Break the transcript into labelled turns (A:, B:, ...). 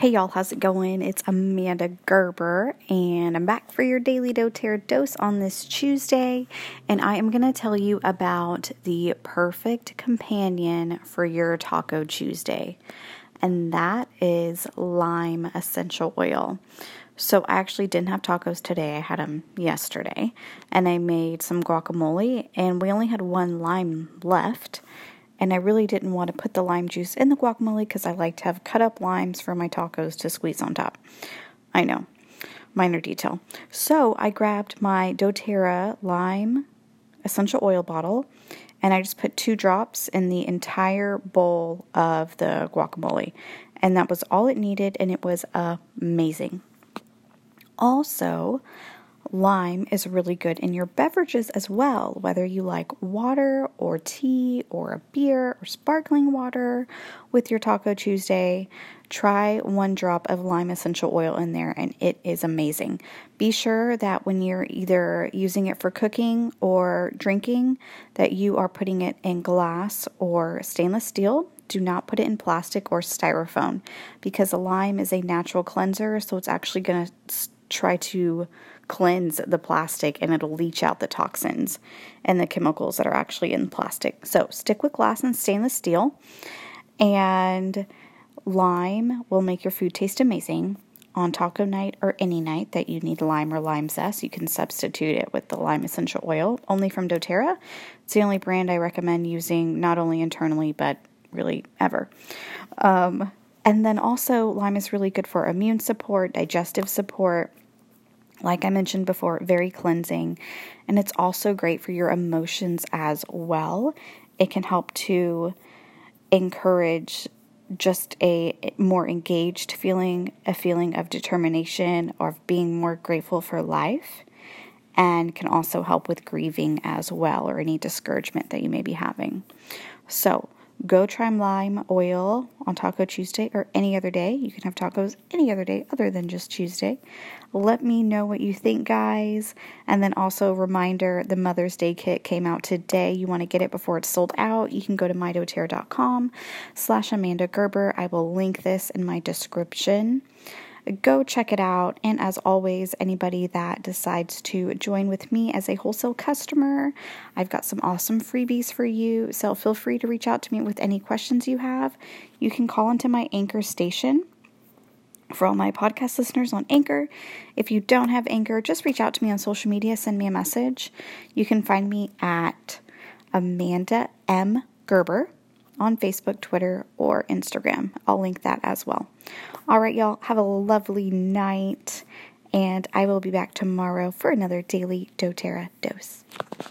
A: Hey y'all, how's it going? It's Amanda Gerber, and I'm back for your daily doTERRA dose on this Tuesday. And I am going to tell you about the perfect companion for your Taco Tuesday, and that is lime essential oil. So, I actually didn't have tacos today, I had them yesterday, and I made some guacamole, and we only had one lime left and I really didn't want to put the lime juice in the guacamole because I like to have cut up limes for my tacos to squeeze on top. I know, minor detail. So I grabbed my doTERRA lime essential oil bottle and I just put two drops in the entire bowl of the guacamole. And that was all it needed, and it was amazing. Also, Lime is really good in your beverages as well, whether you like water or tea or a beer or sparkling water with your Taco Tuesday. Try one drop of lime essential oil in there and it is amazing. Be sure that when you're either using it for cooking or drinking that you are putting it in glass or stainless steel do not put it in plastic or styrofoam because the lime is a natural cleanser, so it's actually going to try to cleanse the plastic and it'll leach out the toxins and the chemicals that are actually in plastic. So stick with glass and stainless steel. And lime will make your food taste amazing. On taco night or any night that you need lime or lime zest, you can substitute it with the lime essential oil, only from doTERRA. It's the only brand I recommend using, not only internally, but really ever. Um, and then also, lime is really good for immune support, digestive support, like I mentioned before, very cleansing. And it's also great for your emotions as well. It can help to encourage just a more engaged feeling, a feeling of determination or of being more grateful for life, and can also help with grieving as well or any discouragement that you may be having. So, Go try lime oil on Taco Tuesday or any other day. You can have tacos any other day other than just Tuesday. Let me know what you think, guys. And then also reminder, the Mother's Day kit came out today. You want to get it before it's sold out. You can go to mydoterra.com slash Amanda Gerber. I will link this in my description go check it out. And as always, anybody that decides to join with me as a wholesale customer, I've got some awesome freebies for you. So feel free to reach out to me with any questions you have. You can call into my Anchor station. For all my podcast listeners on Anchor, if you don't have Anchor, just reach out to me on social media, send me a message. You can find me at Amanda M. Gerber on Facebook, Twitter, or Instagram. I'll link that as well. All right, y'all, have a lovely night, and I will be back tomorrow for another daily doTERRA dose.